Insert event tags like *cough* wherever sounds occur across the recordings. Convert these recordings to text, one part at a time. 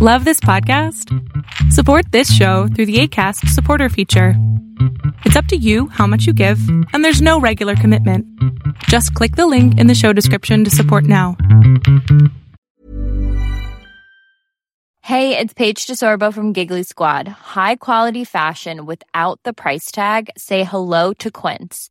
Love this podcast? Support this show through the ACAST supporter feature. It's up to you how much you give, and there's no regular commitment. Just click the link in the show description to support now. Hey, it's Paige DeSorbo from Giggly Squad. High quality fashion without the price tag? Say hello to Quince.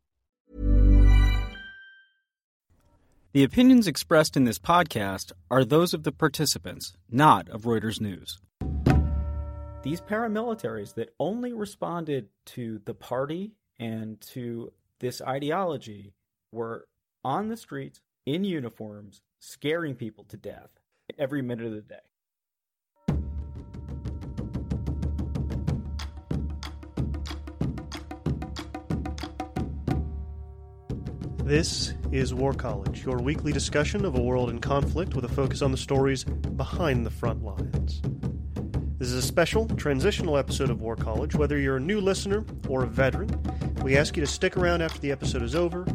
The opinions expressed in this podcast are those of the participants, not of Reuters News. These paramilitaries that only responded to the party and to this ideology were on the streets in uniforms, scaring people to death every minute of the day. This is War College, your weekly discussion of a world in conflict with a focus on the stories behind the front lines. This is a special, transitional episode of War College. Whether you're a new listener or a veteran, we ask you to stick around after the episode is over,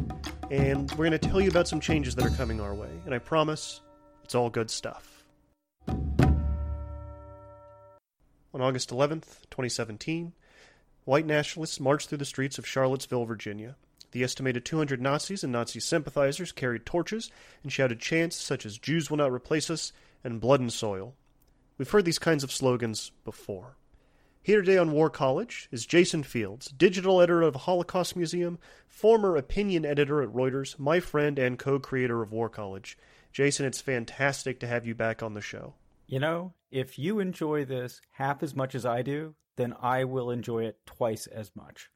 and we're going to tell you about some changes that are coming our way. And I promise it's all good stuff. On August 11th, 2017, white nationalists marched through the streets of Charlottesville, Virginia. The estimated 200 Nazis and Nazi sympathizers carried torches and shouted chants such as Jews will not replace us and blood and soil. We've heard these kinds of slogans before. Here today on War College is Jason Fields, digital editor of the Holocaust Museum, former opinion editor at Reuters, my friend and co creator of War College. Jason, it's fantastic to have you back on the show. You know, if you enjoy this half as much as I do, then I will enjoy it twice as much.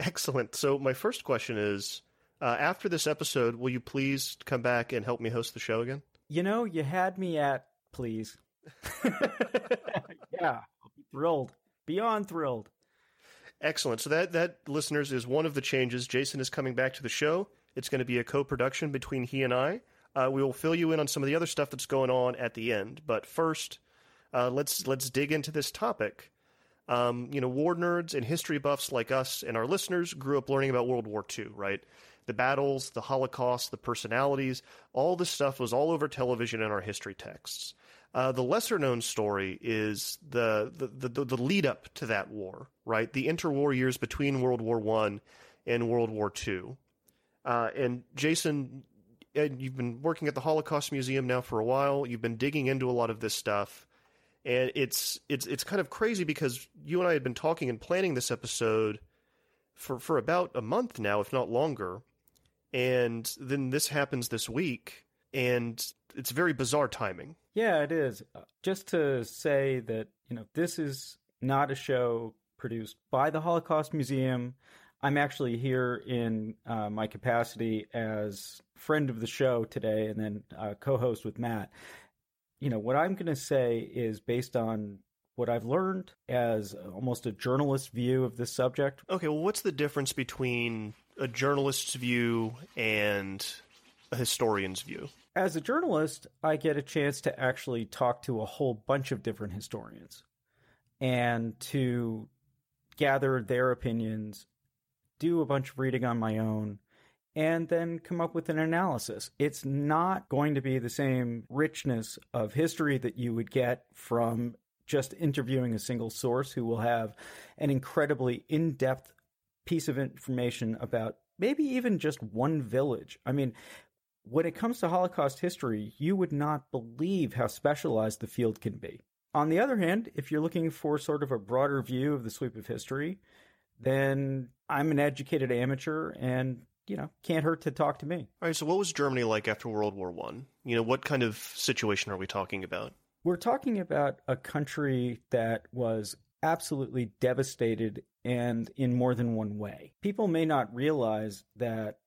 Excellent. So, my first question is uh, after this episode, will you please come back and help me host the show again? You know, you had me at please. *laughs* yeah, thrilled. Beyond thrilled. Excellent. So that that listeners is one of the changes. Jason is coming back to the show. It's going to be a co-production between he and I. Uh, we will fill you in on some of the other stuff that's going on at the end. But first, uh, let's let's dig into this topic. Um, you know, war nerds and history buffs like us and our listeners grew up learning about World War II, right? The battles, the Holocaust, the personalities, all this stuff was all over television and our history texts. Uh, the lesser known story is the, the, the, the, lead up to that war, right? The interwar years between World War One and World War Two. Uh, and Jason, you've been working at the Holocaust Museum now for a while. You've been digging into a lot of this stuff, and it's it's it's kind of crazy because you and I had been talking and planning this episode for for about a month now, if not longer. And then this happens this week, and it's very bizarre timing. Yeah, it is. Uh, just to say that, you know, this is not a show produced by the Holocaust Museum. I'm actually here in uh, my capacity as friend of the show today and then uh, co-host with Matt. You know, what I'm going to say is based on what I've learned as almost a journalist view of this subject. Okay, well, what's the difference between a journalist's view and a historian's view? as a journalist, I get a chance to actually talk to a whole bunch of different historians and to gather their opinions, do a bunch of reading on my own, and then come up with an analysis. It's not going to be the same richness of history that you would get from just interviewing a single source who will have an incredibly in depth piece of information about maybe even just one village. I mean, when it comes to Holocaust history, you would not believe how specialized the field can be. On the other hand, if you're looking for sort of a broader view of the sweep of history, then I'm an educated amateur and you know can't hurt to talk to me. All right. So, what was Germany like after World War One? You know, what kind of situation are we talking about? We're talking about a country that was absolutely devastated and in more than one way. People may not realize that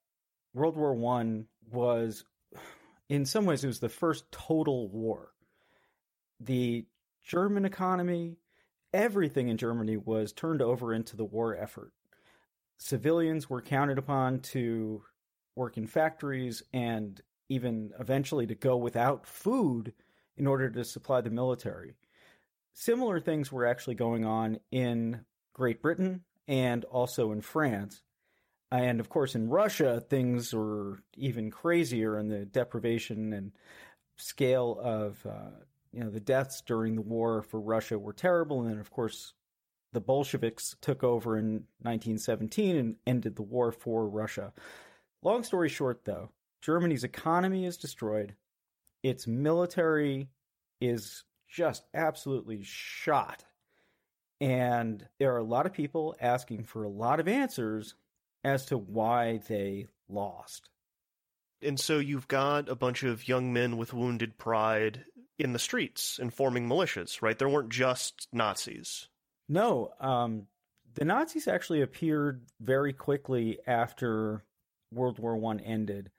World War One was, in some ways, it was the first total war. The German economy, everything in Germany was turned over into the war effort. Civilians were counted upon to work in factories and even eventually to go without food in order to supply the military. Similar things were actually going on in Great Britain and also in France. And of course, in Russia, things were even crazier, in the deprivation and scale of uh, you know the deaths during the war for Russia were terrible. And then, of course, the Bolsheviks took over in 1917 and ended the war for Russia. Long story short, though, Germany's economy is destroyed. Its military is just absolutely shot. And there are a lot of people asking for a lot of answers as to why they lost. And so you've got a bunch of young men with wounded pride in the streets and forming militias, right? There weren't just Nazis. No, um, the Nazis actually appeared very quickly after World War One ended,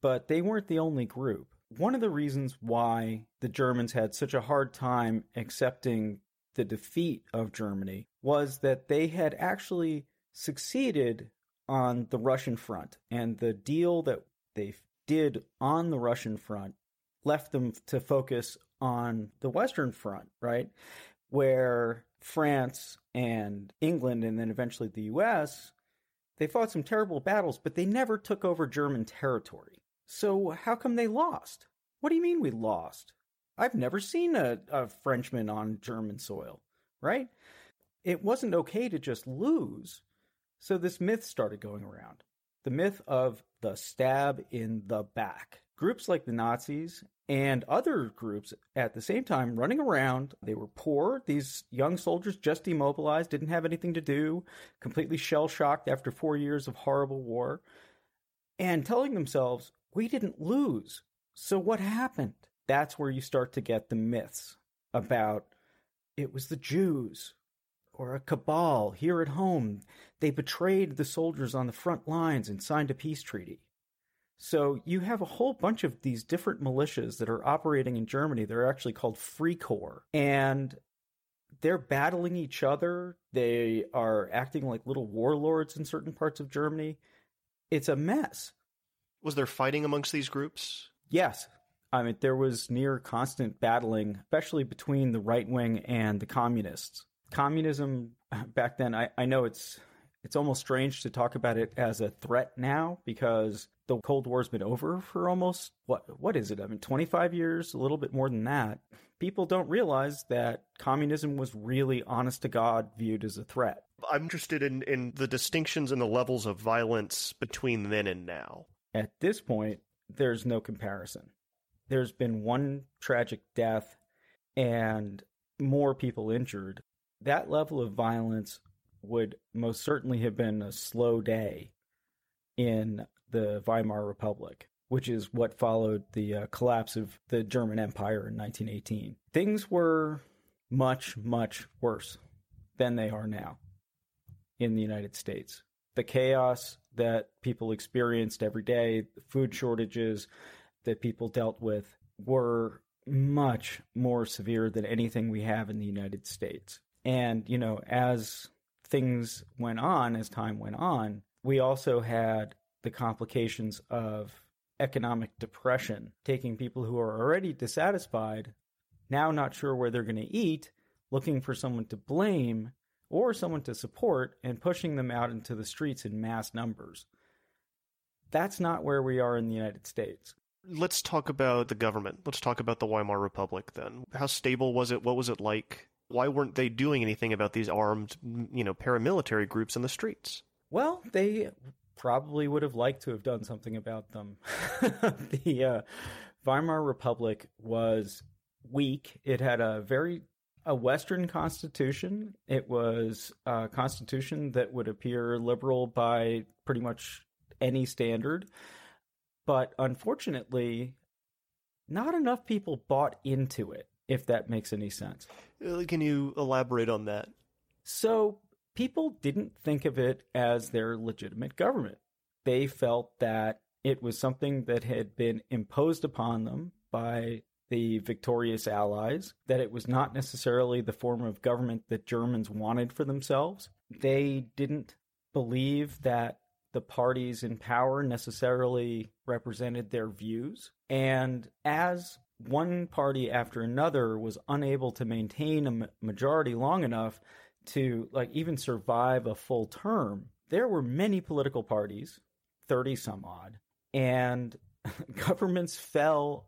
but they weren't the only group. One of the reasons why the Germans had such a hard time accepting the defeat of Germany was that they had actually succeeded on the Russian front. And the deal that they did on the Russian front left them to focus on the Western front, right? Where France and England and then eventually the US, they fought some terrible battles, but they never took over German territory. So how come they lost? What do you mean we lost? I've never seen a, a Frenchman on German soil, right? It wasn't okay to just lose. So this myth started going around the myth of the stab in the back. Groups like the Nazis and other groups at the same time running around. They were poor. These young soldiers just demobilized, didn't have anything to do, completely shell shocked after four years of horrible war, and telling themselves, we didn't lose. So what happened? That's where you start to get the myths about it was the Jews or a cabal here at home. They betrayed the soldiers on the front lines and signed a peace treaty. So you have a whole bunch of these different militias that are operating in Germany. They're actually called Freikorps. And they're battling each other. They are acting like little warlords in certain parts of Germany. It's a mess. Was there fighting amongst these groups? Yes. I mean, there was near constant battling, especially between the right wing and the communists communism *laughs* back then, I, I know it's it's almost strange to talk about it as a threat now because the Cold War's been over for almost what what is it? I mean, 25 years, a little bit more than that. People don't realize that communism was really honest to God viewed as a threat. I'm interested in, in the distinctions and the levels of violence between then and now. At this point, there's no comparison. There's been one tragic death and more people injured that level of violence would most certainly have been a slow day in the Weimar Republic, which is what followed the uh, collapse of the German Empire in 1918. Things were much, much worse than they are now in the United States. The chaos that people experienced every day, the food shortages that people dealt with, were much more severe than anything we have in the United States. And, you know, as things went on, as time went on, we also had the complications of economic depression, taking people who are already dissatisfied, now not sure where they're going to eat, looking for someone to blame or someone to support, and pushing them out into the streets in mass numbers. That's not where we are in the United States. Let's talk about the government. Let's talk about the Weimar Republic then. How stable was it? What was it like? why weren't they doing anything about these armed, you know, paramilitary groups in the streets? Well, they probably would have liked to have done something about them. *laughs* the uh, Weimar Republic was weak. It had a very a Western constitution. It was a constitution that would appear liberal by pretty much any standard. But unfortunately, not enough people bought into it if that makes any sense. Uh, can you elaborate on that? So, people didn't think of it as their legitimate government. They felt that it was something that had been imposed upon them by the victorious allies, that it was not necessarily the form of government that Germans wanted for themselves. They didn't believe that the parties in power necessarily represented their views. And as one party after another was unable to maintain a majority long enough to like even survive a full term, there were many political parties, 30 some odd, and *laughs* governments fell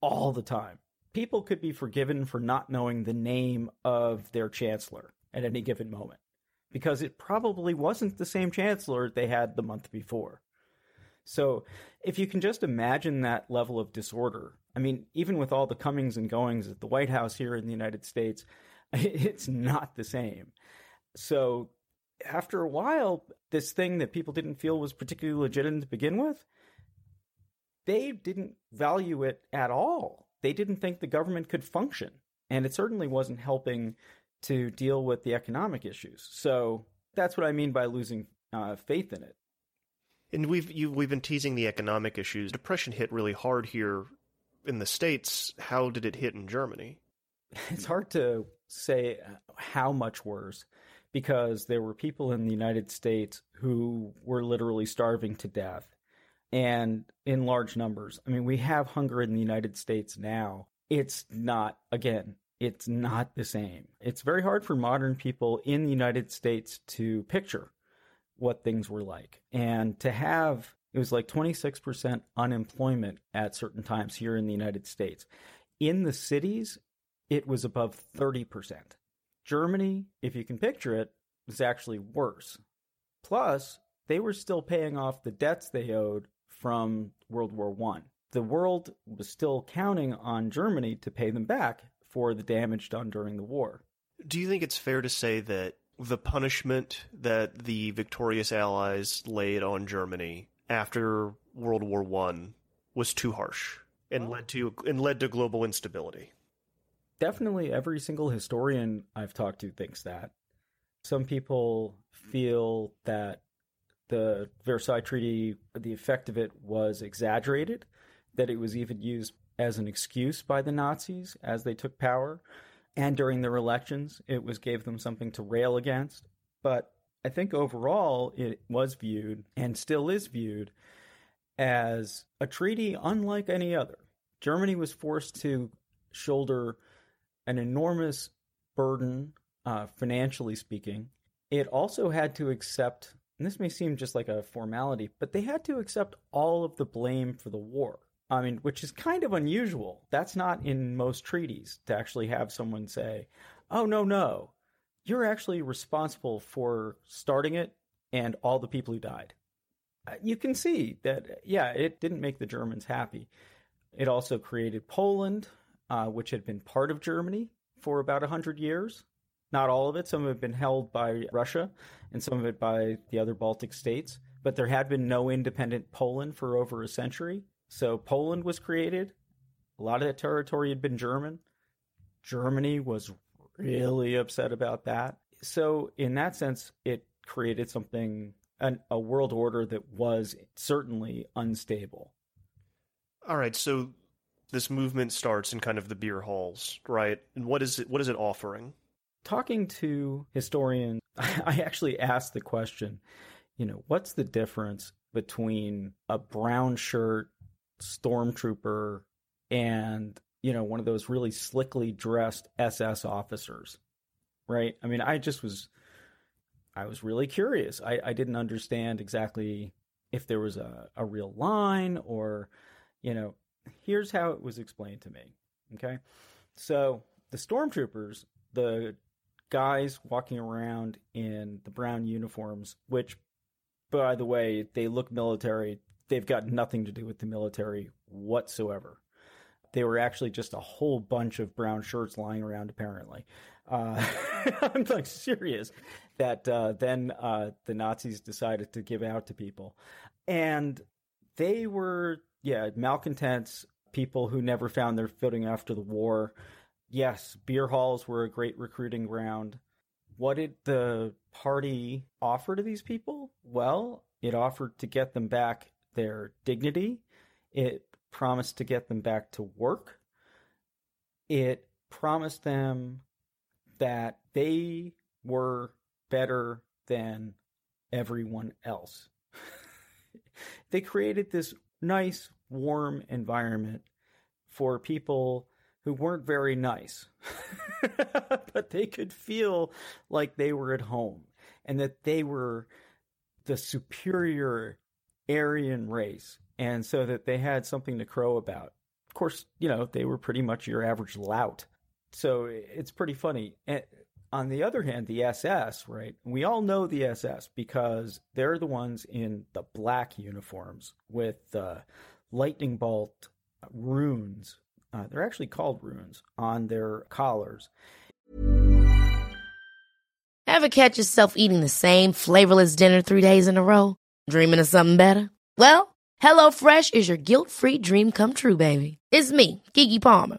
all the time. People could be forgiven for not knowing the name of their chancellor at any given moment because it probably wasn't the same chancellor they had the month before. So, if you can just imagine that level of disorder, I mean, even with all the comings and goings at the White House here in the United States, *laughs* it's not the same. So, after a while, this thing that people didn't feel was particularly legitimate to begin with, they didn't value it at all. They didn't think the government could function. And it certainly wasn't helping to deal with the economic issues. So that's what I mean by losing uh, faith in it. And we've you, we've been teasing the economic issues. Depression hit really hard here in the states. How did it hit in Germany? *laughs* It's hard to say uh, how much worse because there were people in the United States who were literally starving to death and in large numbers. I mean, we have hunger in the United States now. It's not, again, it's not the same. It's very hard for modern people in the United States to picture what things were like. And to have, it was like 26% unemployment at certain times here in the United States. In the cities, it was above 30%. Germany, if you can picture it, was actually worse. Plus, they were still paying off the debts they owed from World War One. The world was still counting on Germany to pay them back for the damage done during the war. Do you think it's fair to say that the punishment that the victorious Allies laid on Germany after World War One was too harsh and led to and led to global instability? Definitely, every single historian I've talked to thinks that. Some people feel that the Versailles Treaty, the effect of it was exaggerated, that it was even used as an excuse by the Nazis as they took power. And during their elections, it was gave them something to rail against. But I think overall, it was viewed and still is viewed as a treaty unlike any other. Germany was forced to shoulder an enormous burden, uh, financially speaking. It also had to accept and this may seem just like a formality, but they had to accept all of the blame for the war. I mean, which is kind of unusual. That's not in most treaties to actually have someone say, oh, no, no, you're actually responsible for starting it and all the people who died. Uh, you can see that, yeah, it didn't make the Germans happy. It also created Poland, uh, which had been part of Germany for about 100 years. Not all of it. Some of it had been held by Russia and some of it by the other Baltic states. But there had been no independent Poland for over a century. So Poland was created. A lot of that territory had been German. Germany was really upset about that. So, in that sense, it created something, an, a world order that was certainly unstable. All right. So, this movement starts in kind of the beer halls, right? And what is it? What is it offering? talking to historians, *laughs* I actually asked the question, you know, what's the difference between a brown shirt stormtrooper and, you know, one of those really slickly dressed SS officers, right? I mean, I just was, I was really curious. I, I didn't understand exactly if there was a, a real line or, you know, here's how it was explained to me. Okay. So the stormtroopers, the guys walking around in the brown uniforms, which, by the way, they look military. They've got nothing to do with the military whatsoever. They were actually just a whole bunch of brown shirts lying around, apparently. Uh, *laughs* I'm like serious that uh, then uh, the Nazis decided to give out to people. And they were, yeah, malcontents, people who never found their footing after the war yes, beer halls were a great recruiting ground. What did the party offer to these people? Well, it offered to get them back their dignity. It promised to get them back to work. it promised them that they were better than everyone else. *laughs* they created this nice, warm environment for people who weren't very nice, *laughs* but they could feel like they were at home and that they were the superior Aryan race, and so that they had something to crow about. Of course, you know, they were pretty much your average lout. So it's pretty funny. And on the other hand, the SS, right? We all know the SS because they're the ones in the black uniforms with the lightning bolt runes. Uh, they're actually called runes on their collars. Ever catch yourself eating the same flavorless dinner three days in a row? Dreaming of something better? Well, HelloFresh is your guilt free dream come true, baby. It's me, Keke Palmer.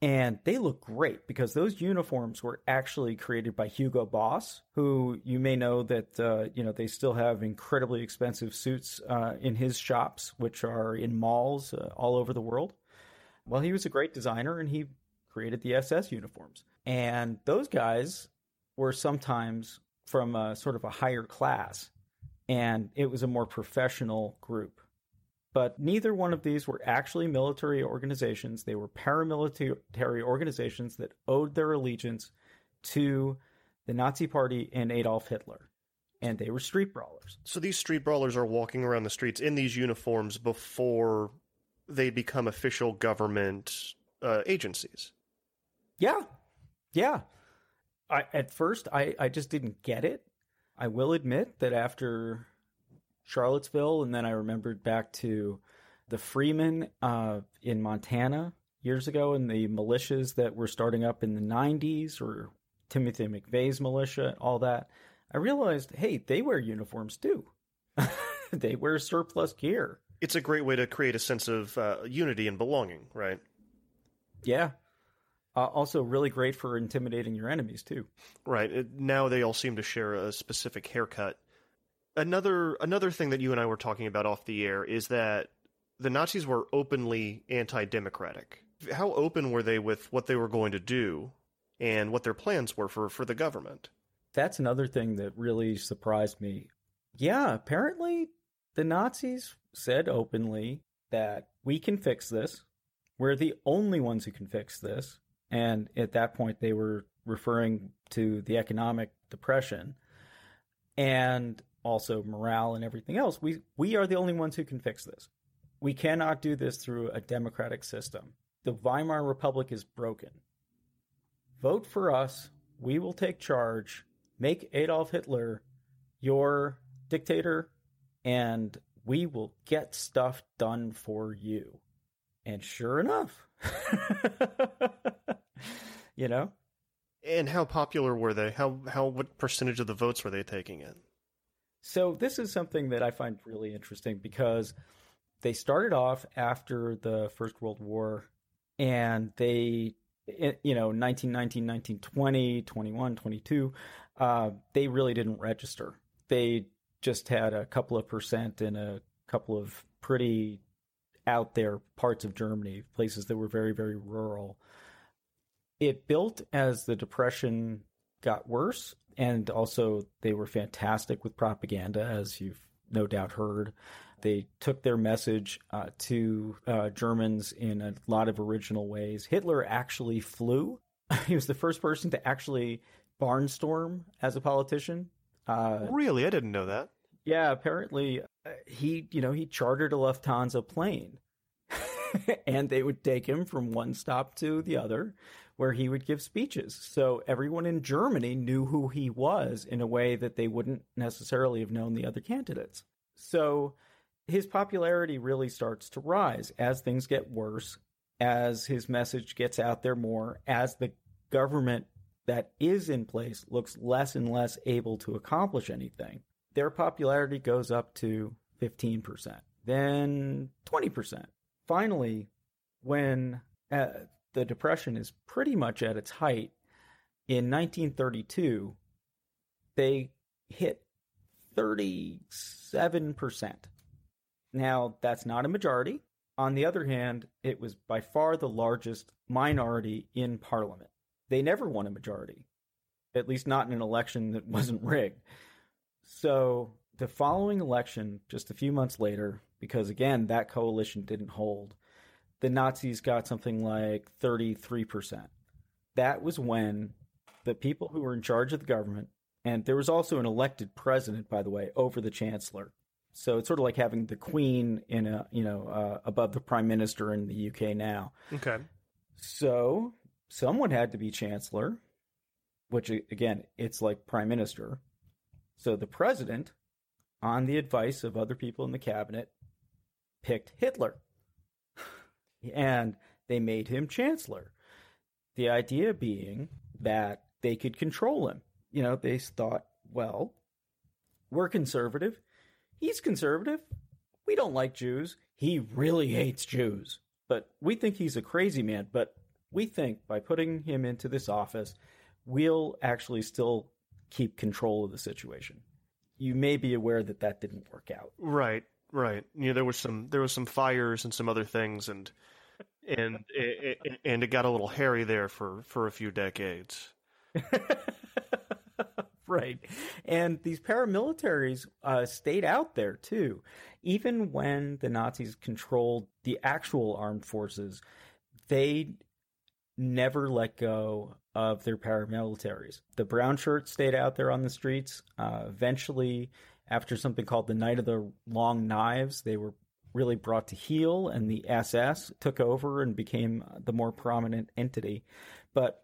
And they look great because those uniforms were actually created by Hugo Boss, who you may know that uh, you know they still have incredibly expensive suits uh, in his shops, which are in malls uh, all over the world. Well, he was a great designer, and he created the SS uniforms, and those guys were sometimes from a, sort of a higher class, and it was a more professional group but neither one of these were actually military organizations. They were paramilitary organizations that owed their allegiance to the Nazi Party and Adolf Hitler. And they were street brawlers. So these street brawlers are walking around the streets in these uniforms before they become official government uh, agencies. Yeah. Yeah. I, at first, I, I just didn't get it. I will admit that after Charlottesville, and then I remembered back to the Freemen uh, in Montana years ago, and the militias that were starting up in the '90s, or Timothy McVeigh's militia, all that. I realized, hey, they wear uniforms too. *laughs* they wear surplus gear. It's a great way to create a sense of uh, unity and belonging, right? Yeah. Uh, also, really great for intimidating your enemies too. Right. Now they all seem to share a specific haircut another another thing that you and I were talking about off the air is that the Nazis were openly anti-democratic. How open were they with what they were going to do and what their plans were for, for the government? That's another thing that really surprised me. Yeah, apparently the Nazis said openly that we can fix this. We're the only ones who can fix this. And at that point, they were referring to the economic depression. And also morale and everything else. We we are the only ones who can fix this. We cannot do this through a democratic system. The Weimar Republic is broken. Vote for us. We will take charge. Make Adolf Hitler your dictator, and we will get stuff done for you. And sure enough, *laughs* you know. And how popular were they? How how what percentage of the votes were they taking in? So this is something that I find really interesting because they started off after the First World War and they you know 1919 1920 21 22 uh, they really didn't register. They just had a couple of percent in a couple of pretty out there parts of germany places that were very very rural. It built as the depression got worse and also they were fantastic with propaganda, as you've no doubt heard. They took their message uh, to uh, Germans in a lot of original ways. Hitler actually flew. *laughs* he was the first person to actually barnstorm as a politician. Uh, really, I didn't know that. Yeah, apparently uh, he, you know, he chartered a Lufthansa plane. *laughs* and they would take him from one stop to the other where he would give speeches. So everyone in Germany knew who he was in a way that they wouldn't necessarily have known the other candidates. So his popularity really starts to rise as things get worse, as his message gets out there more, as the government that is in place looks less and less able to accomplish anything their popularity goes up to 15%, then 20%. Finally, when uh, the Depression is pretty much at its height, in 1932, they hit 37%. Now, that's not a majority. On the other hand, it was by far the largest minority in parliament. They never won a majority, at least not in an election that *laughs* wasn't rigged. So the following election, just a few months later, because again, that coalition didn't hold, the Nazis got something like 33%. That was when the people who were in charge of the government, and there was also an elected president, by the way, over the chancellor. So it's sort of like having the queen in a, you know, uh, above the prime minister in the UK now. Okay. So someone had to be chancellor, which again, it's like prime minister. So the president, on the advice of other people in the cabinet, picked Hitler. And they made him chancellor. The idea being that they could control him. You know, they thought, well, we're conservative. He's conservative. We don't like Jews. He really hates Jews. But we think he's a crazy man. But we think by putting him into this office, we'll actually still keep control of the situation. You may be aware that that didn't work out. Right, right. You know, there was some there was some fires and some other things, and and it, it, and it got a little hairy there for for a few decades. *laughs* right, and these paramilitaries uh, stayed out there too, even when the Nazis controlled the actual armed forces. They never let go of their paramilitaries. The brown shirts stayed out there on the streets. Uh, eventually, after something called the Night of the Long Knives, they were really brought to heel, and the SS took over and became the more prominent entity. But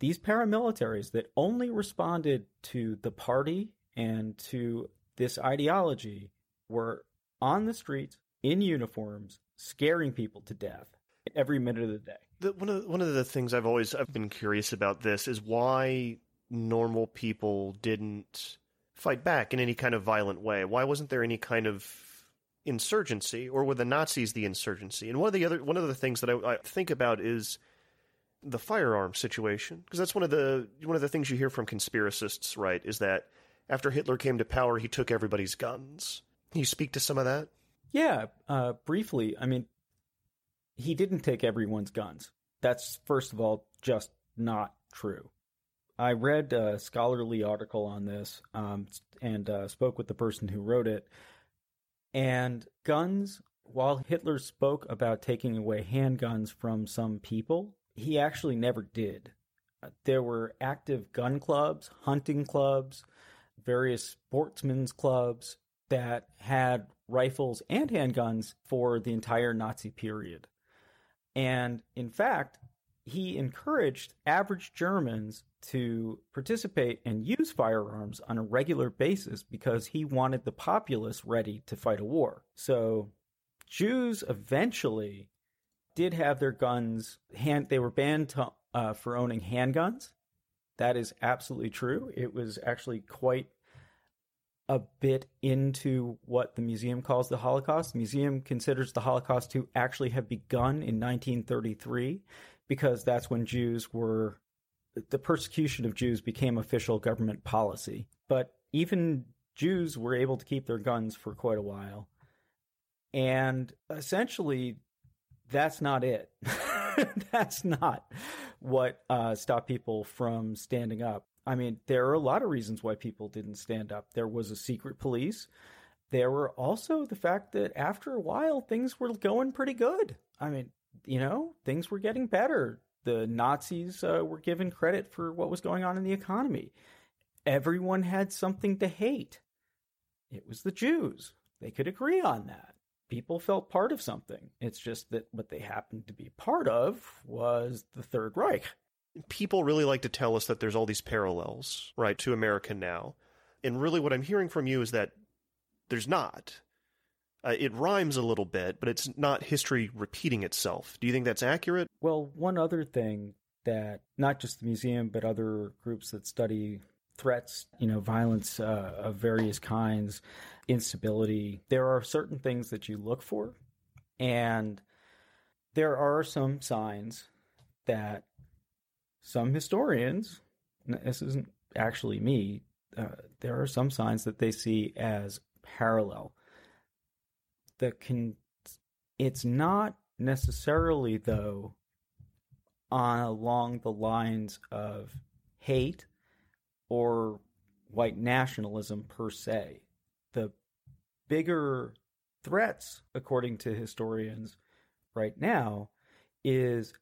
these paramilitaries that only responded to the party and to this ideology were on the streets in uniforms, scaring people to death every minute of the day the, one of the, one of the things I've always I've been curious about this is why normal people didn't fight back in any kind of violent way. Why wasn't there any kind of insurgency, or were the Nazis the insurgency? And one of the other one of the things that I, I think about is the firearm situation, because that's one of the one of the things you hear from conspiracists, right? Is that after Hitler came to power, he took everybody's guns. Can you speak to some of that? Yeah, uh, briefly. I mean, he didn't take everyone's guns. That's, first of all, just not true. I read a scholarly article on this um, and uh, spoke with the person who wrote it. And guns, while Hitler spoke about taking away handguns from some people, he actually never did. There were active gun clubs, hunting clubs, various sportsmen's clubs that had rifles and handguns for the entire Nazi period. And in fact, he encouraged average Germans to participate and use firearms on a regular basis because he wanted the populace ready to fight a war. So Jews eventually did have their guns hand they were banned to, uh, for owning handguns. That is absolutely true. It was actually quite a bit into what the museum calls the Holocaust. The museum considers the Holocaust to actually have begun in 1933 because that's when Jews were the persecution of Jews became official government policy. But even Jews were able to keep their guns for quite a while. And essentially, that's not it. *laughs* that's not what uh, stopped people from standing up. I mean, there are a lot of reasons why people didn't stand up. There was a secret police. There were also the fact that after a while, things were going pretty good. I mean, you know, things were getting better. The Nazis uh, were given credit for what was going on in the economy. Everyone had something to hate. it was the Jews. They could agree on that. People felt part of something. It's just that what they happened to be part of was the Third Reich. People really like to tell us that there's all these parallels, right, to America now. And really, what I'm hearing from you is that there's not. Uh, it rhymes a little bit, but it's not history repeating itself. Do you think that's accurate? Well, one other thing that not just the museum, but other groups that study threats, you know, violence uh, of various kinds, instability, there are certain things that you look for. And there are some signs that some historians, this isn't actually me, uh, there are some signs that they see as parallel. The can, it's not necessarily though on along the lines of hate or white nationalism per se. The bigger threats, according to historians right now, is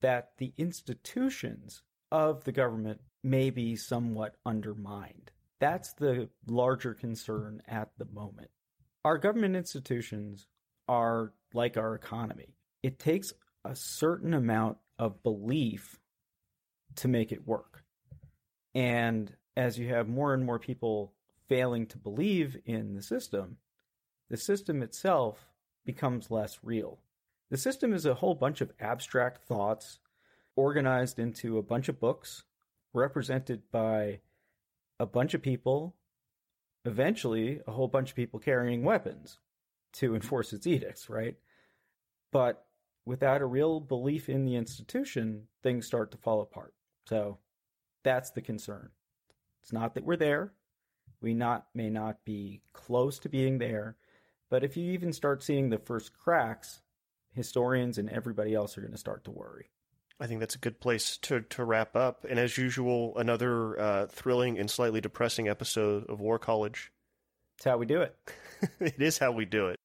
that the institutions of the government may be somewhat undermined. That's the larger concern at the moment. Our government institutions are like our economy. It takes a certain amount of belief to make it work. And as you have more and more people failing to believe in the system, the system itself becomes less real. The system is a whole bunch of abstract thoughts organized into a bunch of books, represented by a bunch of people, eventually, a whole bunch of people carrying weapons to enforce its edicts, right? But without a real belief in the institution, things start to fall apart. So that's the concern. It's not that we're there. We not may not be close to being there, but if you even start seeing the first cracks, historians and everybody else are going to start to worry. I think that's a good place to, to wrap up. And as usual, another uh, thrilling and slightly depressing episode of War College. It's how we do it. *laughs* it is how we do it.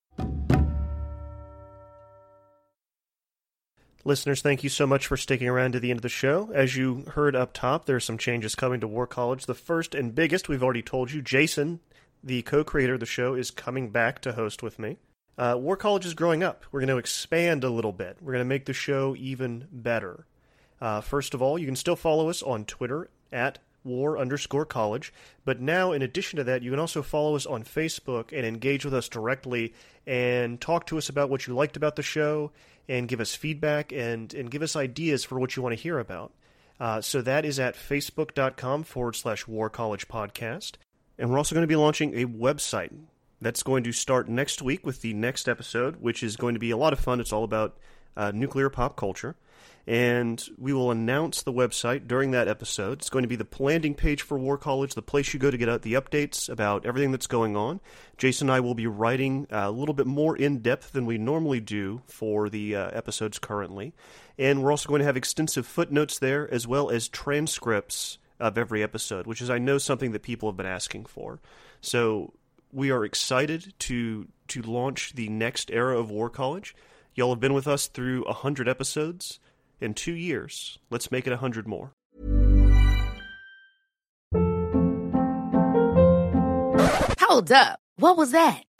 Listeners, thank you so much for sticking around to the end of the show. As you heard up top, there are some changes coming to War College. The first and biggest, we've already told you, Jason, the co creator of the show, is coming back to host with me. Uh, War College is growing up. We're going to expand a little bit. We're going to make the show even better. Uh, first of all, you can still follow us on Twitter at war underscore college. But now, in addition to that, you can also follow us on Facebook and engage with us directly and talk to us about what you liked about the show and give us feedback and, and give us ideas for what you want to hear about. Uh, so that is at facebook.com forward slash war college podcast. And we're also going to be launching a website that's going to start next week with the next episode, which is going to be a lot of fun. It's all about uh, nuclear pop culture and we will announce the website during that episode. It's going to be the landing page for War College, the place you go to get out the updates about everything that's going on. Jason and I will be writing a little bit more in depth than we normally do for the uh, episodes currently, and we're also going to have extensive footnotes there as well as transcripts of every episode, which is I know something that people have been asking for. So we are excited to to launch the next era of War College. Y'all have been with us through a hundred episodes in two years. Let's make it a hundred more. Hold up. What was that?